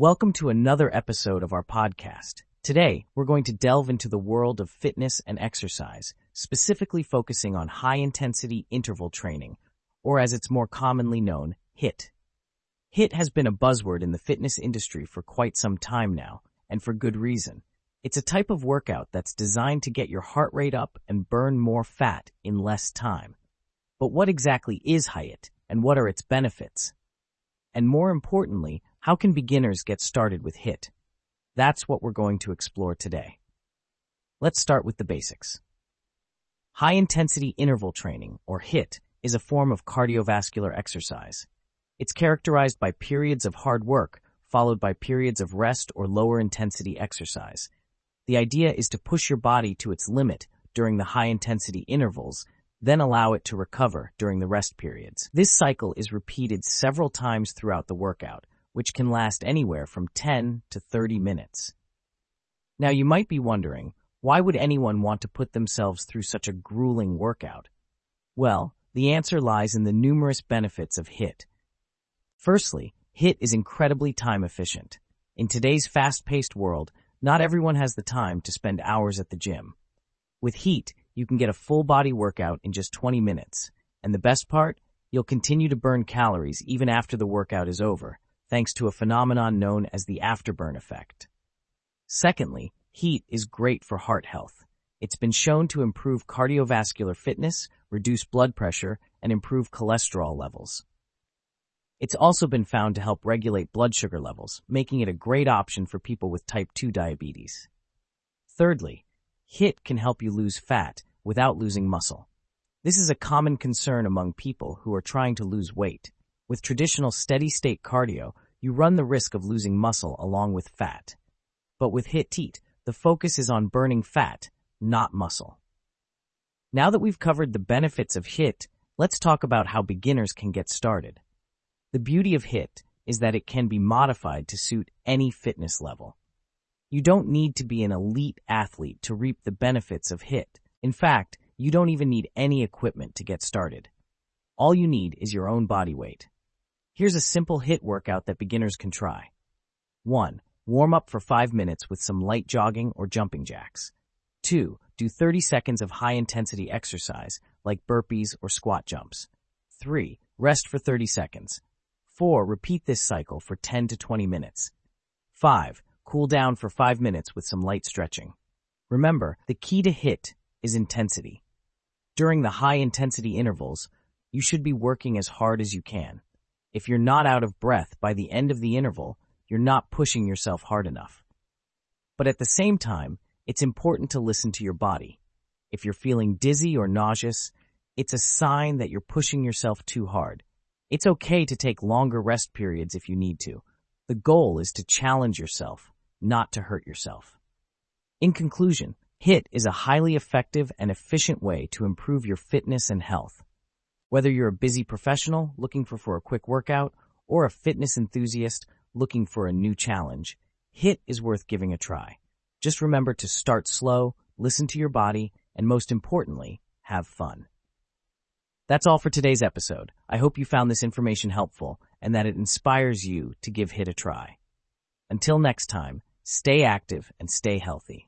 Welcome to another episode of our podcast. Today, we're going to delve into the world of fitness and exercise, specifically focusing on high-intensity interval training, or as it's more commonly known, HIIT. HIIT has been a buzzword in the fitness industry for quite some time now, and for good reason. It's a type of workout that's designed to get your heart rate up and burn more fat in less time. But what exactly is HIIT, and what are its benefits? And more importantly, how can beginners get started with HIIT? That's what we're going to explore today. Let's start with the basics. High-intensity interval training, or HIIT, is a form of cardiovascular exercise. It's characterized by periods of hard work, followed by periods of rest or lower intensity exercise. The idea is to push your body to its limit during the high-intensity intervals, then allow it to recover during the rest periods. This cycle is repeated several times throughout the workout, which can last anywhere from 10 to 30 minutes. Now you might be wondering, why would anyone want to put themselves through such a grueling workout? Well, the answer lies in the numerous benefits of HIIT. Firstly, HIIT is incredibly time efficient. In today's fast-paced world, not everyone has the time to spend hours at the gym. With HIIT, you can get a full body workout in just 20 minutes. And the best part? You'll continue to burn calories even after the workout is over, thanks to a phenomenon known as the afterburn effect. Secondly, HIIT is great for heart health. It's been shown to improve cardiovascular fitness, reduce blood pressure, and improve cholesterol levels. It's also been found to help regulate blood sugar levels, making it a great option for people with type 2 diabetes. Thirdly, HIIT can help you lose fat without losing muscle. This is a common concern among people who are trying to lose weight. With traditional steady-state cardio, you run the risk of losing muscle along with fat. But with HIIT, the focus is on burning fat, not muscle. Now that we've covered the benefits of HIIT, let's talk about how beginners can get started. The beauty of HIIT is that it can be modified to suit any fitness level. You don't need to be an elite athlete to reap the benefits of HIIT. In fact, you don't even need any equipment to get started. All you need is your own body weight. Here's a simple HIIT workout that beginners can try. 1. Warm up for 5 minutes with some light jogging or jumping jacks. 2. Do 30 seconds of high-intensity exercise, like burpees or squat jumps. 3. Rest for 30 seconds. 4. Repeat this cycle for 10 to 20 minutes. 5. Cool down for 5 minutes with some light stretching. Remember, the key to HIIT is intensity. During the high-intensity intervals, you should be working as hard as you can. If you're not out of breath by the end of the interval, you're not pushing yourself hard enough. But at the same time, it's important to listen to your body. If you're feeling dizzy or nauseous, it's a sign that you're pushing yourself too hard. It's okay to take longer rest periods if you need to. The goal is to challenge yourself, not to hurt yourself. In conclusion, HIIT is a highly effective and efficient way to improve your fitness and health. Whether you're a busy professional looking for, for a quick workout or a fitness enthusiast looking for a new challenge, HIIT is worth giving a try. Just remember to start slow, listen to your body, and most importantly, have fun. That's all for today's episode. I hope you found this information helpful and that it inspires you to give HIIT a try. Until next time, stay active and stay healthy.